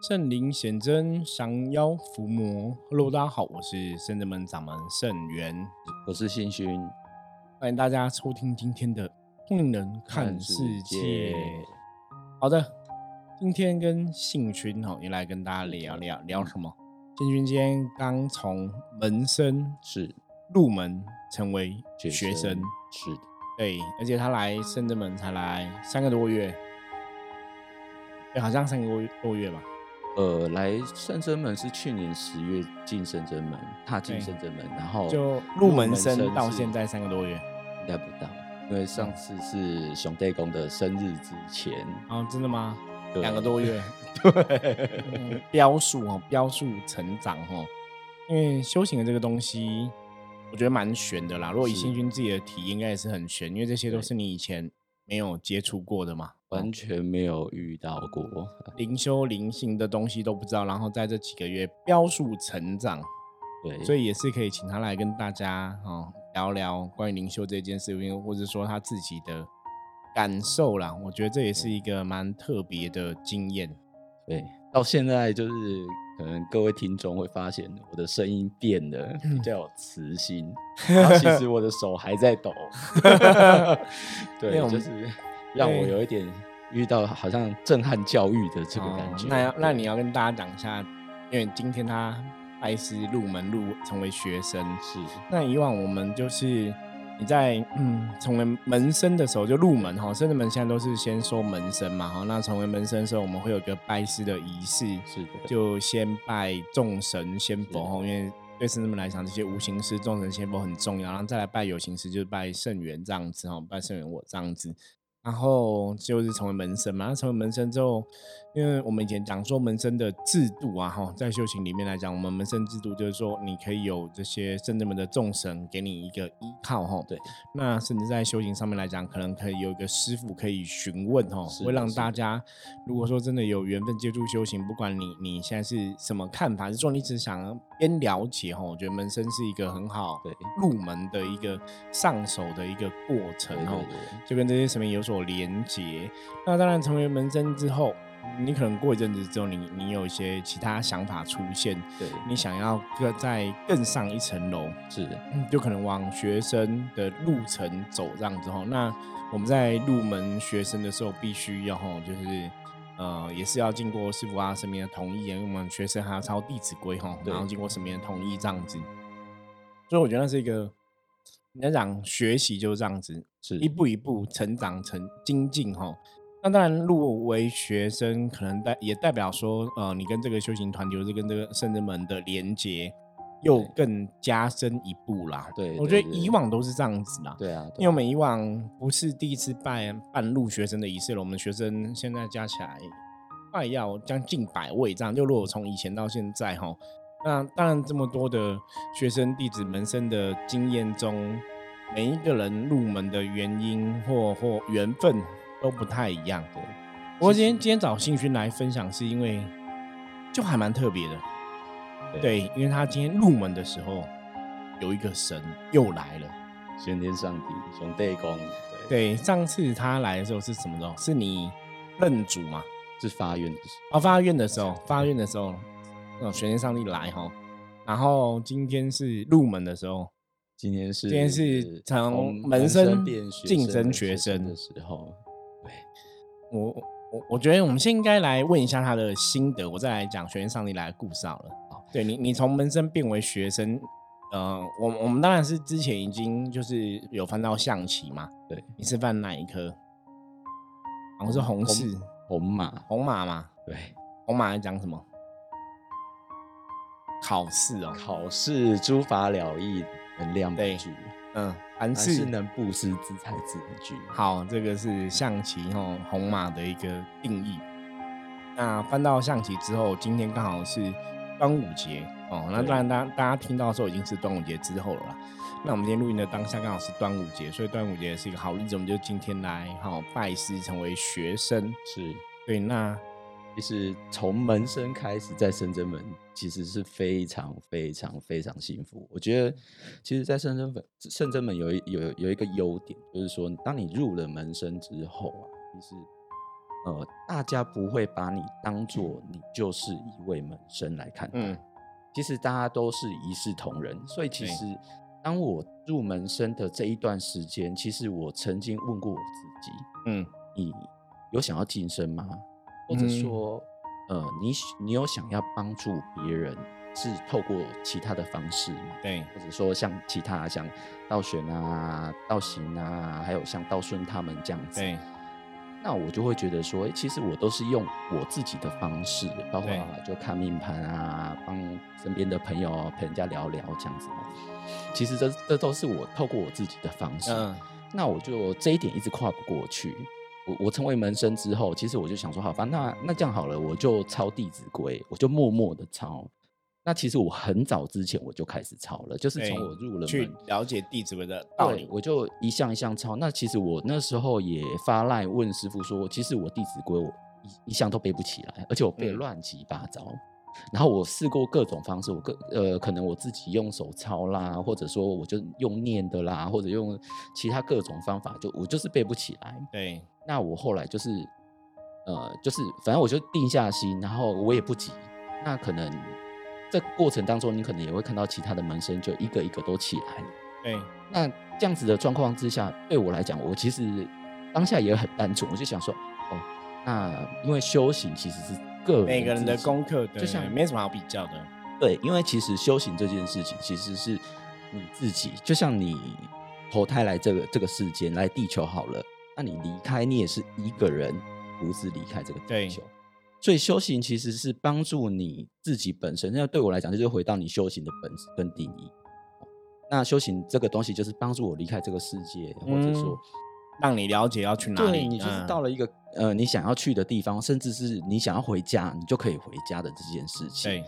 圣灵显真，降妖伏魔。Hello，大家好，我是圣真门掌门圣元，我是新勋，欢迎大家收听今天的《通灵人看世界》。好的，今天跟信勋哈也来跟大家聊聊聊什么？信勋今天刚从门生是入门成为学生，是的，对，而且他来圣真门才来三个多月，对，好像三个多多月吧。呃，来圣真门是去年十月进圣真门，踏进圣真门，然后就入门生到现在三个多月，应该不到，因为上次是熊代公的生日之前。哦，真的吗？两个多月，对，标数哦，标数成长哦，因为修行的这个东西，我觉得蛮玄的啦。如果以星君自己的体验，应该也是很玄，因为这些都是你以前没有接触过的嘛。完全没有遇到过 灵修灵性的东西都不知道，然后在这几个月标速成长，对，所以也是可以请他来跟大家哦聊聊关于灵修这件事情，或者说他自己的感受啦。我觉得这也是一个蛮特别的经验。对，到现在就是可能各位听众会发现我的声音变得比较有磁性，其实我的手还在抖。对，就是。让我有一点遇到好像震撼教育的这个感觉。那要那你要跟大家讲一下，因为今天他拜师入门入成为学生是。那以往我们就是你在嗯成为门生的时候就入门哈，甚至门现在都是先说门生嘛哈。那成为门生的时候，我们会有个拜师的仪式，是的，就先拜众神仙佛哈，因为对圣人们来讲，这些无形师众神仙佛很重要，然后再来拜有形师，就是拜圣元这样子哈，拜圣元我这样子。然后就是成为门生嘛，那成为门生之后，因为我们以前讲说门生的制度啊，哈，在修行里面来讲，我们门生制度就是说，你可以有这些圣人们的众神给你一个依靠，哈，对。那甚至在修行上面来讲，可能可以有一个师傅可以询问，哈，会让大家，如果说真的有缘分接触修行，不管你你现在是什么看法，是说你只想边了解，哈，我觉得门生是一个很好对入门的一个上手的一个过程，哈，就跟这些神明有所。连接，那当然成为门生之后，你可能过一阵子之后，你你有一些其他想法出现，对。你想要更再更上一层楼，是。的，就可能往学生的路程走这样之后，那我们在入门学生的时候，必须要吼，就是呃，也是要经过师傅啊身边的同意，因为我们学生还要抄弟子规哈，然后经过身边的同意这样子，所以我觉得那是一个。你讲学习就是这样子，是一步一步成长成精进哈。那当然入为学生，可能代也代表说，呃，你跟这个修行团体，或者跟这个圣人们的连接又更加深一步啦。对，我觉得以往都是这样子啦。对啊，因为我们以往不是第一次办办入学生的仪式了，我们学生现在加起来快要将近百位这样。就如果从以前到现在哈。那当然，这么多的学生弟子门生的经验中，每一个人入门的原因或或缘分都不太一样。对，我今天今天找信勋来分享，是因为就还蛮特别的。对，因为他今天入门的时候，有一个神又来了，先天上帝熊代公。对，上次他来的时候是什么时候？是你认主吗？是发愿的时候。啊，发愿的时候，发愿的时候。哦，玄天上帝来哈，然后今天是入门的时候，今天是今天是从门生竞争学生的时候。对，我我我觉得我们先应该来问一下他的心得，我再来讲玄天上帝来的故事好了。对你，你从门生变为学生，呃，我我们当然是之前已经就是有翻到象棋嘛。对，你是翻哪一科？好像是红四红马红马嘛？对，红马在讲什么？考试哦，考试诸法了义，能量不具。嗯，凡事能布施，自财自具。好，这个是象棋哦红马的一个定义。那翻到象棋之后，今天刚好是端午节哦。那当然，大大家听到的时候已经是端午节之后了啦。那我们今天录音的当下刚好是端午节，所以端午节是一个好日子，我们就今天来哈拜师成为学生。是对，那。其实从门生开始，在深圳门其实是非常非常非常幸福。我觉得，其实，在深圳门深圳门有一有有一个优点，就是说，当你入了门生之后啊，其实呃，大家不会把你当做你就是一位门生来看待。嗯其实大家都是一视同仁，所以其对实当我入门生的这一段时间，其实我曾经问过我自己：嗯你有想要晋升吗？或者嗯说，呃，你你有想要帮助别人，是透过其他的方式吗？对，或者说像其他像道玄啊、道行啊，还有像道顺他们这样子，对，那我就会觉得说，诶其实我都是用我自己的方式，包括就看命盘啊，帮身边的朋友陪人家聊聊这样子。其实这这都是我透过我自己的方式。嗯那我就这一点一直跨不过去。我我成为门生之后，其实我就想说，好吧，那那这样好了，我就抄《弟子规》，我就默默的抄。那其实我很早之前我就开始抄了，就是从我入了去门，了解弟子规的道对，理。我就一项一项抄。那其实我那时候也发赖问师傅说，其实我《弟子规》我一一项都背不起来，而且我背得嗯乱七八糟。然后我试过各种方式，我各呃可能我自己用手抄啦，或者说我就用念的啦，或者用其他各种方法，就我就是背不起来。对，那我后来就是，呃，就是反正我就定下心，然后我也不急。那可能这过程当中，你可能也会看到其他的门生就一个一个都起来了。对，那这样子的状况之下，对我来讲，我其实当下也很单纯，我就想说，哦，那因为修行其实是个人每个人的功课，对就像没什么好比较的。对，因为其实修行这件事情，其实是你自己，就像你投胎来这个这个世间，来地球好了，那你离开，你也是一个人独自离开这个地球。所以修行其实是帮助你自己本身。那对我来讲，就是回到你修行的本质跟定义。那修行这个东西，就是帮助我离开这个世界，或者说嗯让你了解要去哪里。对你就是到了，一个、呃你想要去的地方，甚至是你想要回家，你就可以回家的这件事情。对，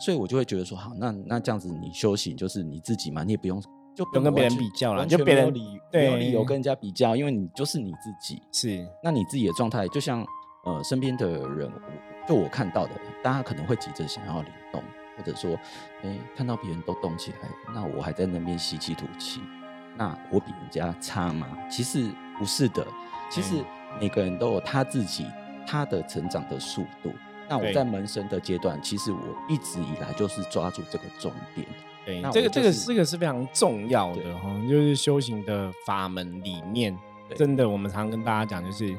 所以我就会觉得说，好，那那这样子你休息就是你自己嘛，你也不用就不用跟别人比较啦完全就别人没有理没有理由跟人家比较，因为你就是你自己。是，那你自己的状态，就像呃身边的人，我就我看到的，大家可能会急着想要灵动，或者说，哎，看到别人都动起来，那我还在那边吸气吐气，那我比人家差吗？其实不是的，其实嗯。每个人都有他自己他的成长的速度。那我在门生的阶段，其实我一直以来就是抓住这个重点。对那，这个这个我就是这个是非常重要的哈，就是修行的法门里面，真的我们常跟大家讲，就是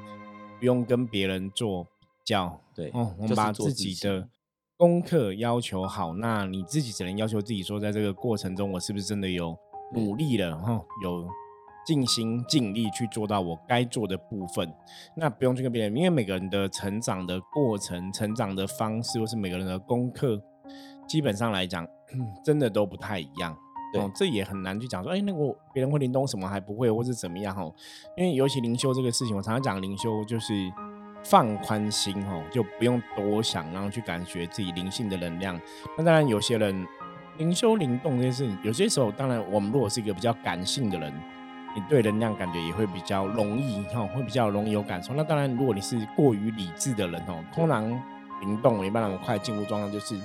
不用跟别人做比较，对哦，我就是们把自己。己的功课要求好，那你自己只能要求自己说，在这个过程中，我是不是真的有努力了哈，有尽心尽力去做到我该做的部分，那不用去跟别人，因为每个人的成长的过程、成长的方式，或是每个人的功课，基本上来讲，真的都不太一样。对哦，这也很难去讲说，哎、那个别人会灵动什么还不会，或是怎么样哦？因为尤其灵修这个事情，我常常讲灵修就是放宽心哦，就不用多想，然后去感觉自己灵性的能量。那当然，有些人灵修灵动这件事情，有些时候，当然我们如果是一个比较感性的人，你对能量感觉也会比较容易哈、哦，会比较容易有感受。那当然，如果你是过于理智的人哦，通常灵动没办法快进入状态，就是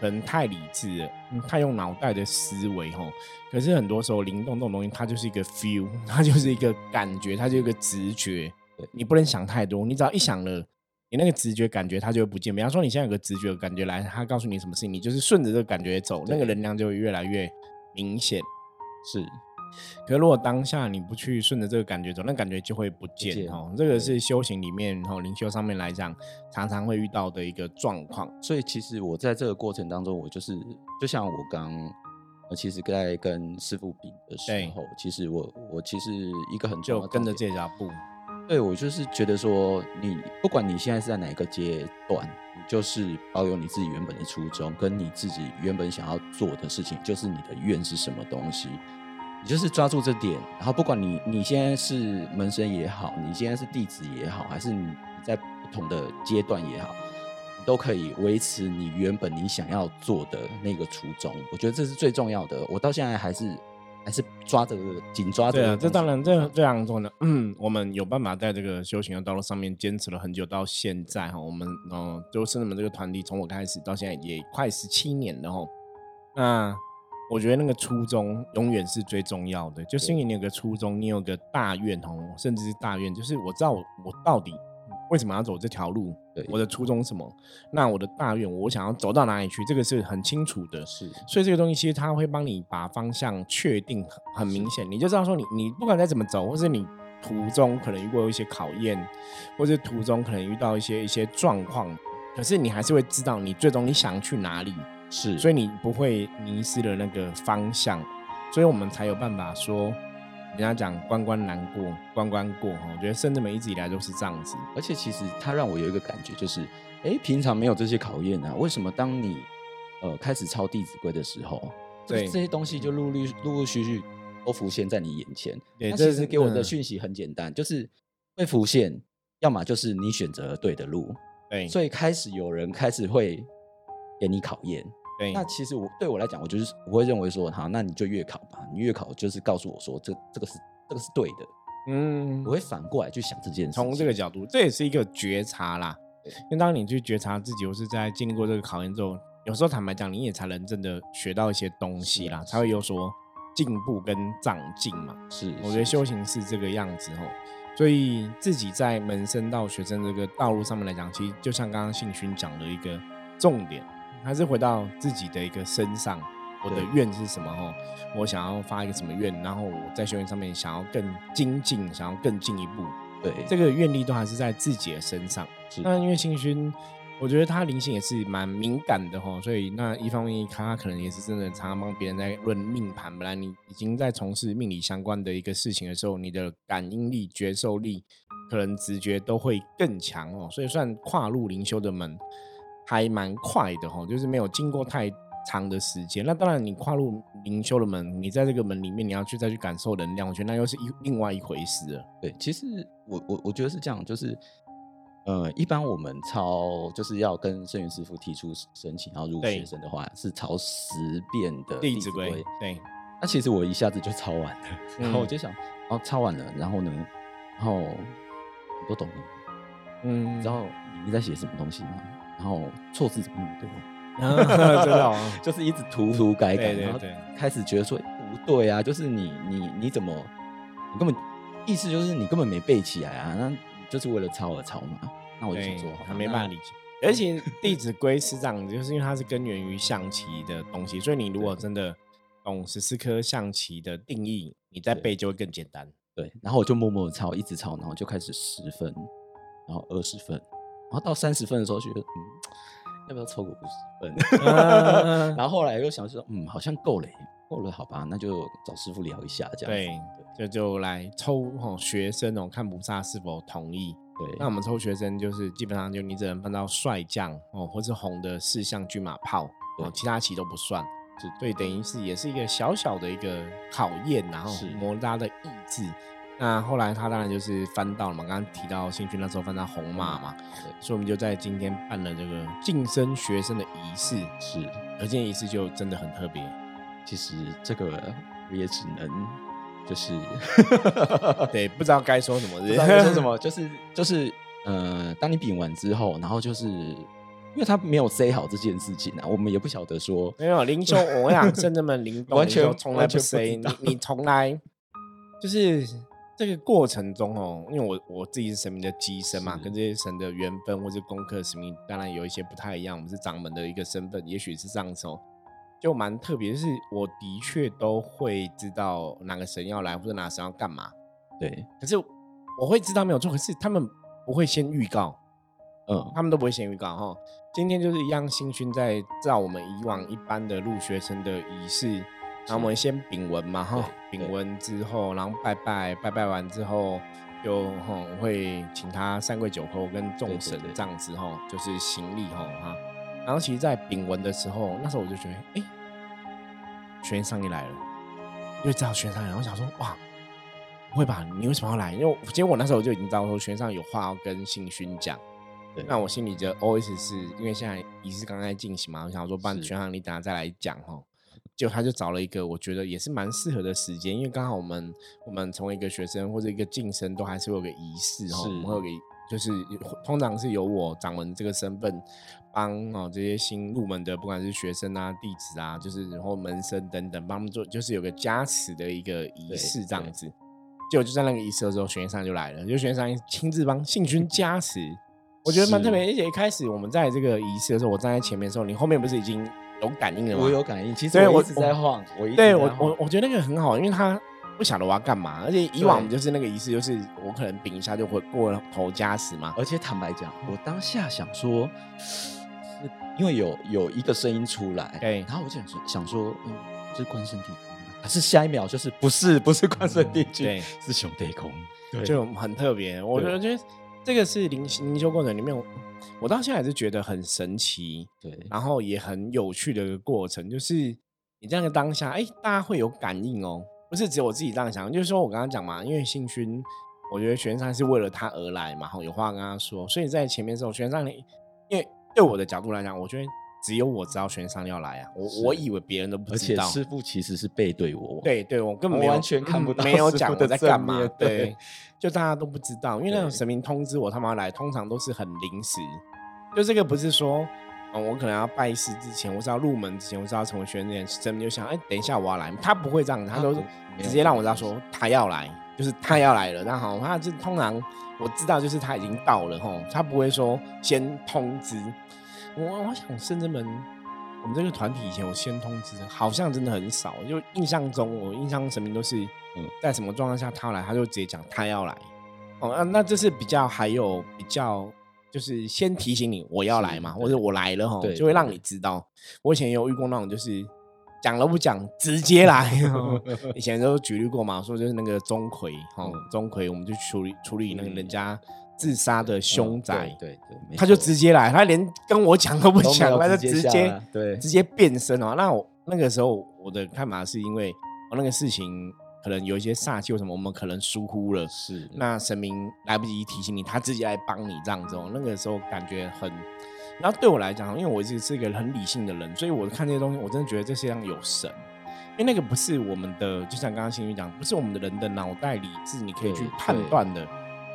人太理智了，嗯太用脑袋的思维哈。可是很多时候灵动这种东西，它就是一个 feel，它就是一个感觉，它就是一个直觉。你不能想太多，你只要一想了。你那个直觉感觉它就会不见。比方说，你现在有个直觉感觉来，它告诉你什么事情，你就是顺着这个感觉走，那个对能量就会越来越明显。是可是如果当下你不去顺着这个感觉走，那感觉就会不见见哦。这个是修行里面哦，灵修上面来讲，常常会遇到的一个状况。所以其实我在这个过程当中，我就是就像我刚，我，其实在跟师傅比的时候，其实我我其实一个很就跟着这条步，对我就是觉得说，你不管你现在是在哪一个阶段，你就是保有你自己原本的初衷，跟你自己原本想要做的事情，就是你的愿是什么东西，你就是抓住这点。然后不管你你现在是门生也好，你现在是弟子也好，还是你在不同的阶段也好，你都可以维持你原本你想要做的那个初衷。我觉得这是最重要的。我到现在还是还是抓着这个紧抓着。这当然这非常重要。嗯，我们有办法在这个修行的道路上面坚持了很久，到现在哈，我们呃，就是我们这个团体从我开始到现在也快十七年了哈。那我觉得那个初衷永远是最重要的，就是因为你有个初衷，你有个大愿哦，甚至是大愿，就是我知道我我到底为什么要走这条路？对我的初衷什么？那我的大愿，我想要走到哪里去？这个是很清楚的。是所以这个东西其实它会帮你把方向确定很很明显，你就知道说你你不管再怎么走，或是你途中可能遇过一些考验，或者途中可能遇到一些一些状况，可是你还是会知道你最终你想去哪里，是，所以你不会迷失了那个方向，所以我们才有办法说，人家讲关关难过关关过哈，我觉得圣人们一直以来都是这样子，而且其实它让我有一个感觉，就是，哎，平常没有这些考验啊，为什么当你呃开始抄《弟子规》的时候，这对。这些东西就陆陆陆陆续续都浮现在你眼前？对这是那其实给我的嗯。讯息很简单，就是会浮现，要么就是你选择了对的路，对，所以开始有人开始会给你考验。对那其实我对我来讲，我就是我会认为说，好，那你就月考吧，你月考就是告诉我说，这这个是这个是对的，嗯我，会反过来去想这件事。从这个角度，这也是一个觉察啦对。因为当你去觉察自己，我是在经历过这个考验之后，有时候坦白讲，你也才能真的学到一些东西啦，才会有所进步跟长进嘛。是，我觉得修行是这个样子哦，所以自己在门生到学生这个道路上面来讲，其实就像刚刚信勋讲的一个重点，还是回到自己的一个身上。我的愿是什么？吼，我想要发一个什么愿，然后我在修行上面想要更精进，想要更进一步，对这个愿力都还是在自己的身上。那因为星勋，我觉得他灵性也是蛮敏感的哈，所以那一方面他可能也是真的常常帮别人在论命盘。本来你已经在从事命理相关的一个事情的时候，你的感应力、觉受力，可能直觉都会更强哦，所以算跨入灵修的门还蛮快的哈，就是没有经过太。长的时间，那当然，你跨入灵修的门，你在这个门里面，你要去再去感受能量，我觉得那又是一另外一回事了。对，其实我我我觉得是这样，就是呃，一般我们抄就是要跟圣元师傅提出申请要入对学生的话，是抄十遍的《弟子规》对，那其实我一下子就抄完了，然后我嗯就想，哦，抄完了，然后呢，然后你都懂了，嗯你知道里面在写什么东西吗？然后错字怎么那么多？啊，真的哦，就是一直涂涂改改，然后开始觉得说不对啊，就是你你你怎么你根本意思就是你根本没背起来啊，那你就是为了抄而抄嘛。那我就想对说，好吧他没那办法理解。而且《弟子规》是这样子，就是因为它是根源于象棋的东西，所以你如果真的懂十四颗象棋的定义，你再背就会更简单。对，然后我就默默的抄，一直抄，然后就开始十分，然后二十分，然后到三十分的时候觉得，嗯，要不要凑个五十分？嗯 然后后来又想说，嗯，好像够了耶，够了，好吧，那就找师傅聊一下这样对子。，这就来抽哦学生哦，看菩萨是否同意。对，那我们抽学生就是基本上就你只能分到帅将哦，或是红的四象军马炮哦，其他棋都不算。是所以等于是也是一个小小的一个考验，然后是磨大家的意志。那后来他当然就是翻到了嘛，刚刚提到兴趣那时候翻到红马嘛，所以我们就在今天办了这个晋升学生的仪式，是，而这件仪式就真的很特别。其实这个我也只能就是 对，不知道该说什么，不知道该说什么，就是就是呃，当你比完之后，然后就是因为他没有 say 好这件事情啊，我们也不晓得说没有灵修，我想圣人们灵动完全从来不 say，你你从来就是这个过程中哦，因为我我自己是神明的机身嘛，跟这些神的缘分或者功课使命，当然有一些不太一样。我们是掌门的一个身份，也许是这样子哦，就蛮特别。就是我的确都会知道哪个神要来，或者哪个神要干嘛，对，可是我会知道没有错，可是他们不会先预告。嗯，他们都不会先预告哈。今天就是一样，新勋在照我们以往一般的入学生的仪式，然后我们先禀文嘛哈，对禀文之后，然后拜拜，拜拜完之后，就会请他三跪九叩跟众神对对对这样子哈，就是行礼哈哈。然后其实，在禀文的时候，那时候我就觉得，哎，玄上一来了，因为知道玄上来了，我想说，哇，不会吧？你为什么要来？因为其实我那时候就已经知道说，玄上有话要跟信勋讲。对，那我心里的 OS 是因为现在仪式刚刚在进行嘛，我想说，不然是全行你等下再来讲哈。结果他就找了一个我觉得也是蛮适合的时间，因为刚好我们我们成为一个学生或者一个晋升，都还是会有个仪式哈，我是们会有个就是通常是由我掌门这个身份帮哦这些新入门的，不管是学生啊、弟子啊，就是然后门生等等，帮他们做，就是有个加持的一个仪式这样子。结果就在那个仪式的时候，玄上就来了，就玄上亲自帮幸君加持，我觉得蛮特别。而且一开始我们在这个仪式的时候，我站在前面的时候，你后面不是已经有感应的吗？我有感应，其实我一直在晃，我一对我我我觉得那个很好，因为他不晓得我要干嘛，而且以往就是那个仪式，就是我可能顶一下就会过头加时嘛。而且坦白讲，我当下想说，是因为有有一个声音出来，对，然后我就想说想说，嗯，是关圣帝君。可是下一秒就是不是不是关圣帝君，是熊天空，对就很特别。我觉得觉得这个是灵灵修过程里面，我到现在还是觉得很神奇，对，然后也很有趣的一个过程，就是你这样的当下，哎，大家会有感应哦，不是只有我自己这样想，就是说我刚刚讲嘛，因为信勋，我觉得玄山是为了他而来嘛，然后有话跟他说，所以在前面的时候，玄山，因为对我的角度来讲，我觉得。只有我知道玄商要来啊！我我以为别人都不知道。而且师傅其实是背对我。对对，我根本没完全看不到，没有讲我在干嘛。对，就大家都不知道，因为那种神明通知我他妈来，通常都是很临时。就这个不是说，嗯，我可能要拜师之前，我是要入门之前，我是要成为玄人，神明就想，哎，等一下我要来。他不会这样，他都直接让我知道说他要来，就是他要来了。那好，他就通常我知道就是他已经到了吼，他不会说先通知。我我想圣真门，我们这个团体以前有先通知，好像真的很少。就印象中，我印象神明都是，嗯，在什么状况下他要来，他就直接讲他要来。哦，那那这是比较还有比较，就是先提醒你我要来嘛，或者我来了哈，就会让你知道。我以前有遇过那种，就是讲都不讲，直接来。以前都举例过嘛，说就是那个钟馗，哈，钟馗，我们就处理处理那个人家。自杀的凶宅，对对，他就直接来，他连跟我讲都不讲，他就直接对直接变身哦。那我那个时候我的看法是因为我那个事情可能有一些煞气或什么，我们可能疏忽了，是那神明来不及提醒你，他自己来帮你这样子。那个时候感觉很，然后对我来讲，因为我一直是一个很理性的人，所以我看这些东西，我真的觉得这世上有神，因为那个不是我们的，就像刚刚新宇讲，不是我们的人的脑袋理智你可以去判断的。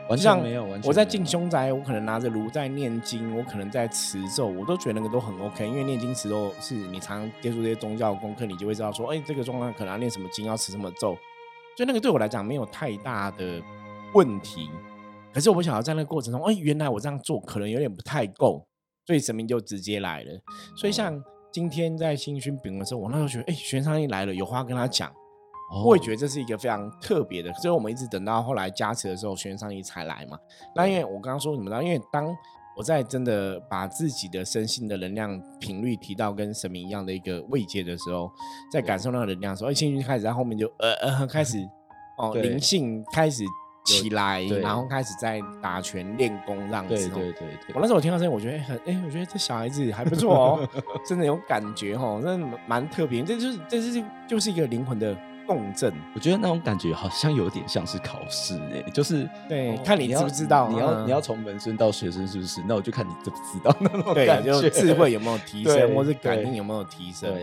完全没有，我在进凶宅，我可能拿着炉在念经，我可能在持咒，我都觉得那个都很 OK。因为念经持咒是你常接触这些宗教功课，你就会知道说，哎，这个状况可能要念什么经，要持什么咒，所以那个对我来讲没有太大的问题。可是我不晓得在那个过程中，哎，原来我这样做可能有点不太够，所以神明就直接来了。所以像今天在新勋饼的时候，我那时候觉得，哎，玄上一来了，有话跟他讲。我也觉得这是一个非常特别的，所以我们一直等到后来加持的时候，玄上一才来嘛。那因为我刚刚说什么呢？因为当我在真的把自己的身心的能量频率提到跟神明一样的一个位阶的时候，在感受那个能量的时候，哎，兴趣开始在后面就呃呃开始 哦灵性开始起来，然后开始在打拳练功这样子。对对对对。我那时候我听到声音，我觉得很哎，我觉得这小孩子还不错哦，真的有感觉哦，真的蛮特别。这就是这是就是一个灵魂的。共振，我觉得那种感觉好像有点像是考试哎，就是对，看你知不知道，你要你要从门生到学生是不是？那我就看你知不知道那种感觉，就智慧有没有提升，或是感应有没有提升。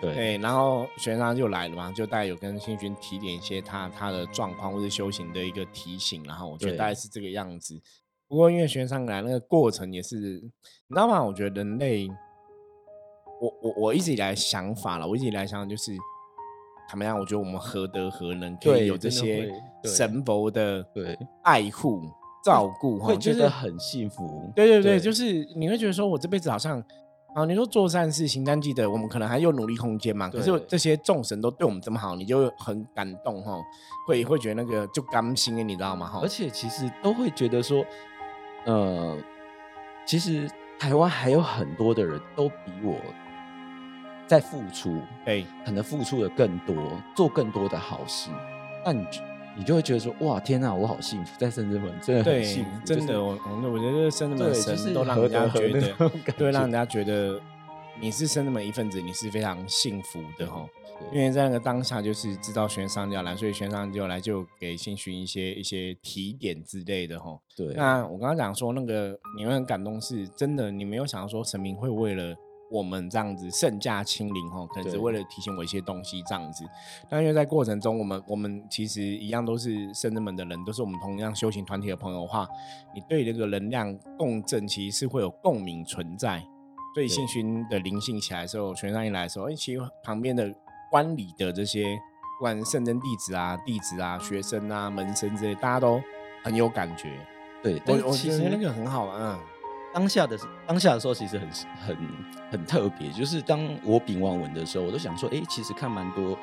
对对，然后学生就来了嘛，就大概有跟新军提点一些他他的状况或者修行的一个提醒，然后我觉得大概是这个样子。不过因为学生来那个过程也是，你知道吗？我觉得人类，我我我一直以来想法了，我一直以来想就是。怎么样？我觉得我们何德何能可以有这些神佛的爱护、照顾，会觉得很幸福。对对对，就是你会觉得说，我这辈子好像啊，你说做善事、行善积德，我们可能还有努力空间嘛。可是这些众神都对我们这么好，你就很感动哈，会会觉得那个就甘心你知道吗？哈，而且其实都会觉得说，呃，其实台湾还有很多的人都比我。在付出，对，可能付出的更多，做更多的好事，那你你就会觉得说，哇，天哪，我好幸福，在深圳门真的很幸福，真的，我我我觉得深圳门神都让人家觉得，对，让人家觉得你是深圳门一份子，你是非常幸福的哈。因为在那个当下，就是知道玄奘要来，所以玄奘就来就给信勋一些一些提点之类的哈。对，那我刚刚讲说那个你会很感动，是真的，你没有想到说神明会为了。我们这样子圣驾亲临哈，可能是为了提醒我一些东西这样子。但因为在过程中，我们我们其实一样都是圣人们的人，都是我们同样修行团体的朋友的话，你对这个能量共振其实是会有共鸣存在。所以信勋的灵性起来的时候，全上一来的时候，哎，其实旁边的观礼的这些不管圣真弟子啊、弟子啊、学生啊、门生之类，大家都很有感觉。对，但我我其实觉得那个很好啊。嗯当下的当下的时候，其实很很很特别。就是当我丙完文的时候，我都想说，哎、其实看蛮多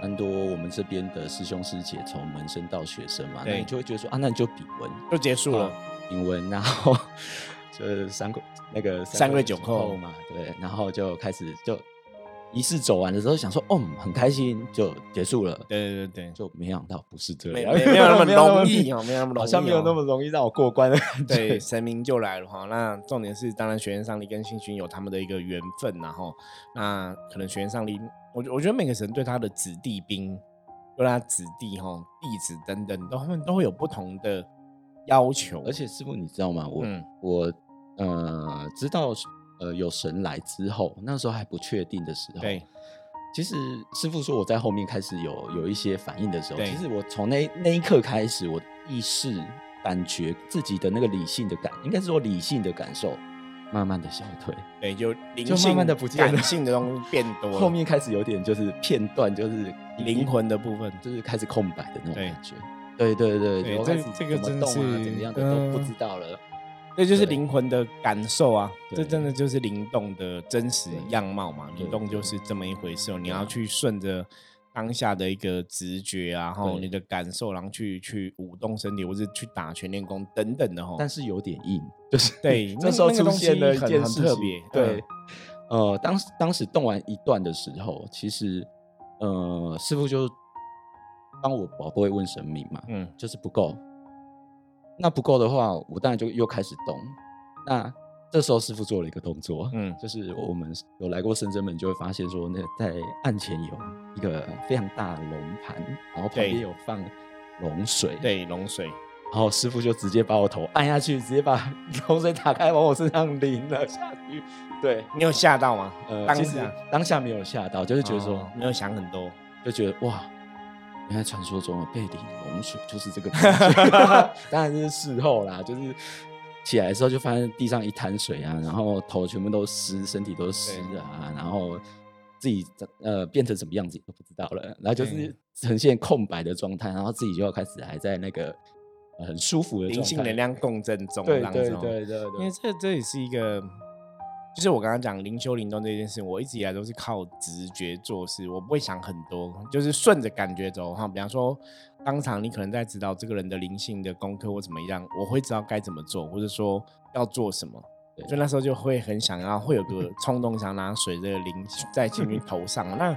蛮多我们这边的师兄师姐从门生到学生嘛，那对你就会觉得说啊，那你就丙文就结束了。丙文，然后就是三个那个三跪九叩嘛，对，然后就开始就仪式走完的时候，想说哦，很开心，就结束了。对对对就没想到不是这对，样，没没没有那么容易 哦，没有那么容易哦，好像没有那么容易让我过关的感觉。对，神明就来了哈。那重点是，当然学员上帝跟星君有他们的一个缘分，然后那可能学员上帝，我觉我觉得每个神对他的子弟兵、对他子弟哈、弟子等等，都他们都会有不同的要求，而且师傅，你知道吗？我、嗯我呃知道呃有神来之后，那时候还不确定的时候，对，其实师傅说我在后面开始有有一些反应的时候，其实我从那那一刻开始，我意识感觉自己的那个理性的感，应该是说理性的感受，慢慢的消退，对，就灵就性、慢慢的不见了感性的东西变多 了，后面开始有点就是片段，就是灵，魂的部分，就是开始空白的那种感觉。对对对对这我开始这个真怎么动啊，是怎么样的都不嗯知道了。这就是灵魂的感受啊，这真的就是灵动的真实样貌嘛。灵动就是这么一回事哦，你要去顺着当下的一个直觉啊，然后你的感受，然后去去舞动身体，或是去打全练功等等的哈。但是有点硬，就是对 那时候出现了一很很件事情特别对，呃，当时当时动完一段的时候，其实呃，师傅就帮我宝贝问神明嘛，嗯，就是不够。那不够的话，我当然就又开始动。那这时候师傅做了一个动作，嗯就是我们有来过深圳门，就会发现说，那在案前有一个非常大的龙盘，然后旁边有放龙水，对，龙水，然后师傅就直接把我头按下去，直接把 龙水打开，往我身上淋了下去。对，你有吓到吗？呃，其实当下当下没有吓到，就是觉得说，哦没有想很多，就觉得哇，原来传说中的背顶龙水就是这个。当然是事后啦，就是起来的时候就发现地上一滩水啊，然后头全部都湿，身体都湿啊，然后自己呃变成什么样子也都不知道了，然后就是呈现空白的状态，然后自己就要开始还在那个、呃很舒服的灵性能量共振中，对对对对对。因为，这这也是一个，就是我刚刚讲灵修灵动这件事，我一直以来都是靠直觉做事，我不会想很多，就是顺着感觉走哈。比方说，当场你可能在指导这个人的灵性的功课或怎么样，我会知道该怎么做，或者说要做什么。对所以那时候就会很想要，会有个 冲动，想拿水这个灵在进去头上。那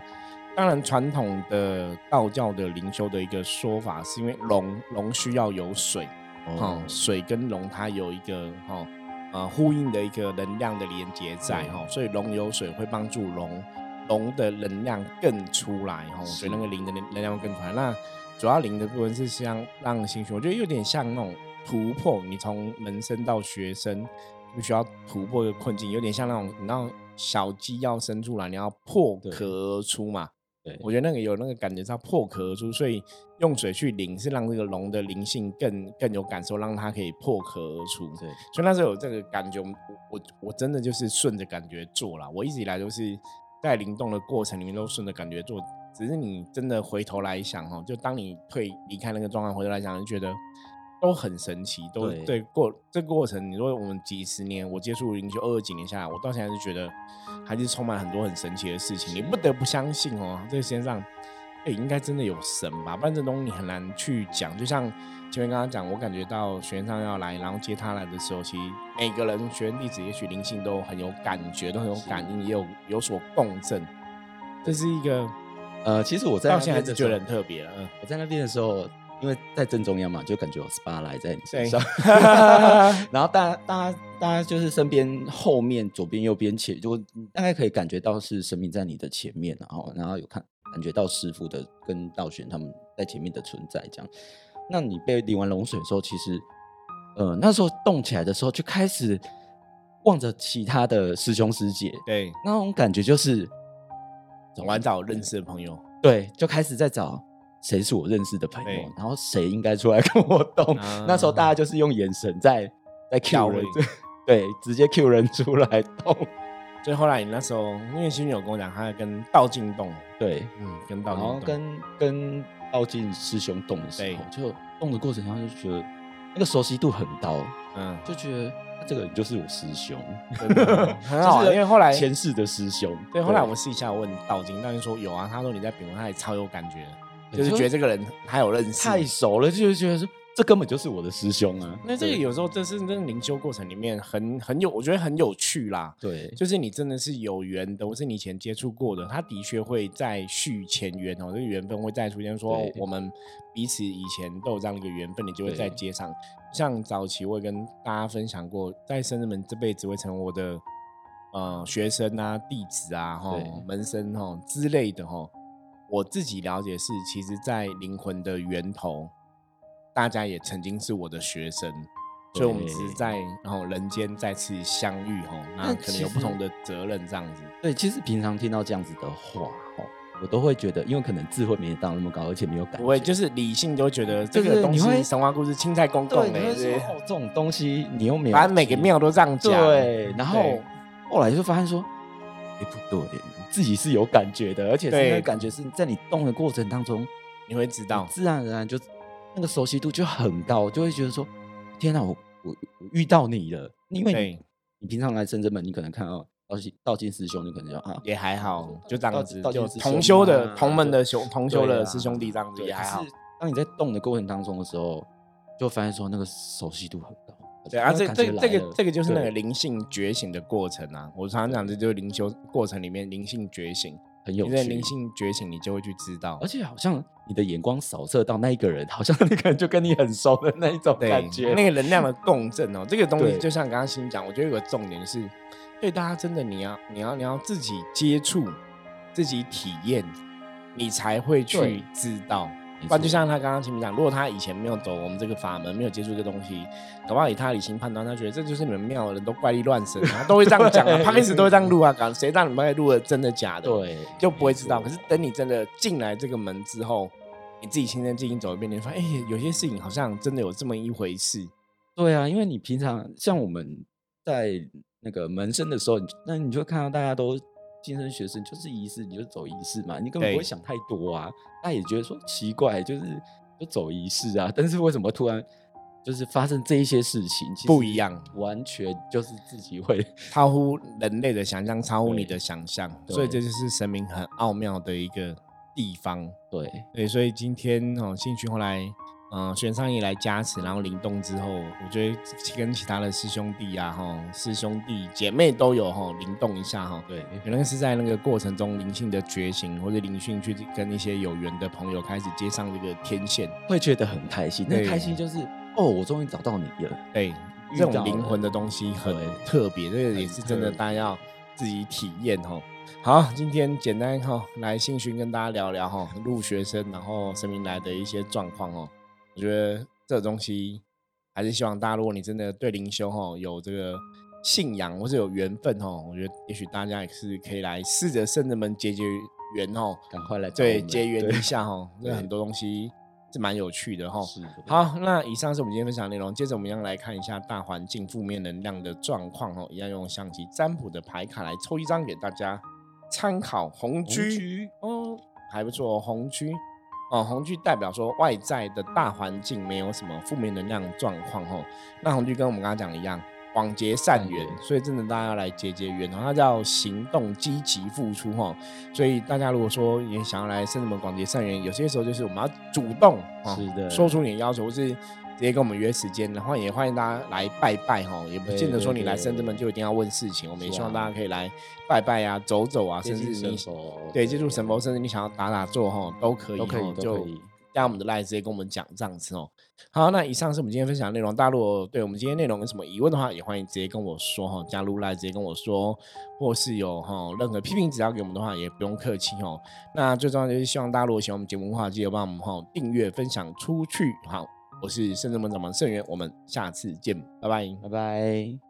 当然，传统的道教的灵修的一个说法，是因为龙龙需要有水，哦，水跟龙它有一个哈呃呼应的一个能量的连接在哈，所以龙有水会帮助龙龙的能量更出来哈，我觉得那个灵的能能量会更出来。那主要灵的部分是像让心学，我觉得有点像那种突破，你从门生到学生，必须要突破一个困境，有点像那种你知道小鸡要生出来，你要破壳而出嘛。对我觉得那个有那个感觉，是要破壳而出，所以用水去淋，是让这个龙的灵性更更有感受，让它可以破壳而出。对所以那时候有这个感觉，我我我真的就是顺着感觉做了。我一直以来都是在灵动的过程里面都顺着感觉做，只是你真的回头来想哦，就当你退离开那个状态，回头来想，就觉得都很神奇，都对对过这个过程。你说我们几十年，我接触灵修二十几年下来，我到现在是觉得还是充满很多很神奇的事情。你不得不相信哦，这个世界上。哎，应该真的有神吧？不然这东西你很难去讲。就像前面刚刚讲，我感觉到学员上要来，然后接他来的时候，其实每个人学员弟子也许灵性都很有感觉，都很有感应，也有有所共振。这是一个呃，其实我在到那边的时候现在还是觉得很特别了。嗯，我在那边的时候，因为在正中央嘛，就感觉有 SPA 来在你身对上，然后大家大家大家就是身边后面左边右边前，就你大概可以感觉到是神明在你的前面，然后然后有看感觉到师傅的跟道玄他们在前面的存在，这样。那你被淋完龙水的时候，其实呃那时候动起来的时候，就开始望着其他的师兄师姐，对，那种感觉就是找完找认识的朋友，对，就开始在找谁是我认识的朋友，然后谁应该出来跟我动。啊。那时候大家就是用眼神在在 Q 人，对，直接 Q 人出来动。所以后来你那时候，因为新宇有跟我讲，他跟道静动，对，嗯，跟道静然后，跟跟道静师兄动的时候，就动的过程中就觉得那个熟悉度很高，嗯，就觉得这个人就是我师兄，真的很好，就是因为后来前世的师兄。对，后来我私底下问道静，道静说有啊，他说你在评论，他也超有感觉就是觉得这个人他有认识，太熟了，就是觉得说这根本就是我的师兄啊。那这个有时候这是真的灵修过程里面很很有，我觉得很有趣啦。对就是你真的是有缘的，或是你以前接触过的，他的确会再续前缘哦，这个缘分会再出现。说对我们彼此以前都有这样的一个缘分，你就会再接上。像早期我也跟大家分享过，在生日门这辈子会成为我的呃学生啊、弟子啊、哈门生哈之类的哈。我自己了解是，其实，在灵魂的源头，大家也曾经是我的学生。所以，我们只是在然后人间再次相遇吼，那那可能有不同的责任这样子。对，其实平常听到这样子的话，哦，我都会觉得，因为可能智慧没到那么高，而且没有感觉，不会，就是理性就会觉得这个东西神话故事青菜公公对，你哎，会说对哦，这种东西你又没有，反正每个庙都这样讲。对，然后后来就发现说，哎，不对，自己是有感觉的，而且是那个感觉是在你动的过程当中，你会知道，自然而然就那个熟悉度就很高，就会觉得说，天哪，我我我遇到你了，因为你你平常来深圳门，你可能看到道金道金师兄，你可能就啊。也还好，就这样子，道就道金师兄同修的啊同门的兄同修的师兄弟这样子也还好当你在动的过程当中的时候，就发现说那个熟悉度很高。对啊，这这这个这个就是那个灵性觉醒的过程啊。我常常讲，这就是灵修过程里面灵性觉醒。很有趣你在灵性觉醒，你就会去知道而。且好像你的眼光扫射到那一个人，好像 那个人就跟你很熟的那一种感觉。那个能量的共振哦，这个东西就像刚刚新讲，我觉得有个重点是，对大家真的你要你要你要自己接触，自己体验，你才会去知道。没不然就像他刚刚前面讲，如果他以前没有走我们这个法门，没有接触这个东西，搞不好以他的理性判断，他觉得这就是你们庙的人都怪力乱神他，都会这样讲他开始都会这样录啊，搞谁让你们录的真的假的？对，就不会知道。可是等你真的进来这个门之后，你自己亲身进行走一遍，你会发现，哎、有些事情好像真的有这么一回事。对啊，因为你平常像我们在那个门生的时候，那你就会看到大家都晋升学生，就是仪式，你就走仪式嘛，你根本不会想太多啊。大家也觉得说奇怪，就是就走仪式啊，但是为什么突然就是发生这一些事情，不一样，完全就是自己会 超乎人类的想象，超乎你的想象，所以这就是神明很奥妙的一个地方。对对，所以今天哦，兴趣后来，嗯、选上一来加持，然后灵动之后，我觉得跟其他的师兄弟啊，哈，师兄弟姐妹都有哈灵动一下哈。对可能是在那个过程中灵性的觉醒，或者灵性去跟一些有缘的朋友开始接上这个天线，会觉得很开心。那对开心就是哦，我终于找到你了。对，遇这种灵魂的东西很特别，这个也是真的，大家要自己体验哈。好，今天简单哈来信讯跟大家聊聊哈入学生然后生命来的一些状况哦。我觉得这东西还是希望大家，如果你真的对灵修哈有这个信仰或是有缘分哈，我觉得也许大家也是可以来试着圣人们结结缘哦，赶快来对，结缘一下哈，这对很多东西是蛮有趣的哈。好，那以上是我们今天分享的内容。接着我们一样来看一下大环境负面能量的状况哦，一样用象棋占卜的牌卡来抽一张给大家参考。红居居哦，还不错哦，红居哦，红巨代表说外在的大环境没有什么负面能量状况哦。那红巨跟我们刚刚讲的一样，广结善缘，所以真的大家要来结结缘哦。它叫行动积极付出哈，所以大家如果说也想要来圣人们广结善缘，有些时候就是我们要主动哦，是的说出你的要求，或是直接跟我们约时间，然后也欢迎大家来拜拜哈，也不见得说你来深圳门就一定要问事情，我们也希望啊大家可以来拜拜啊、走走啊，甚至你对接触神佛，甚至你想要打打坐哈，都可以都可以就都可以加我们的 line 直接跟我们讲这样子哦。好，那以上是我们今天分享的内容。大家如果对我们今天内容有什么疑问的话，也欢迎直接跟我说哈，加入 line 直接跟我说，或是有哈任何批评指教给我们的话，也不用客气哦。那最重要就是希望大家如果喜欢我们节目的话，记得帮我们哈订阅、分享出去。好，我是圣智门掌门圣元，我们下次见，拜拜。拜拜。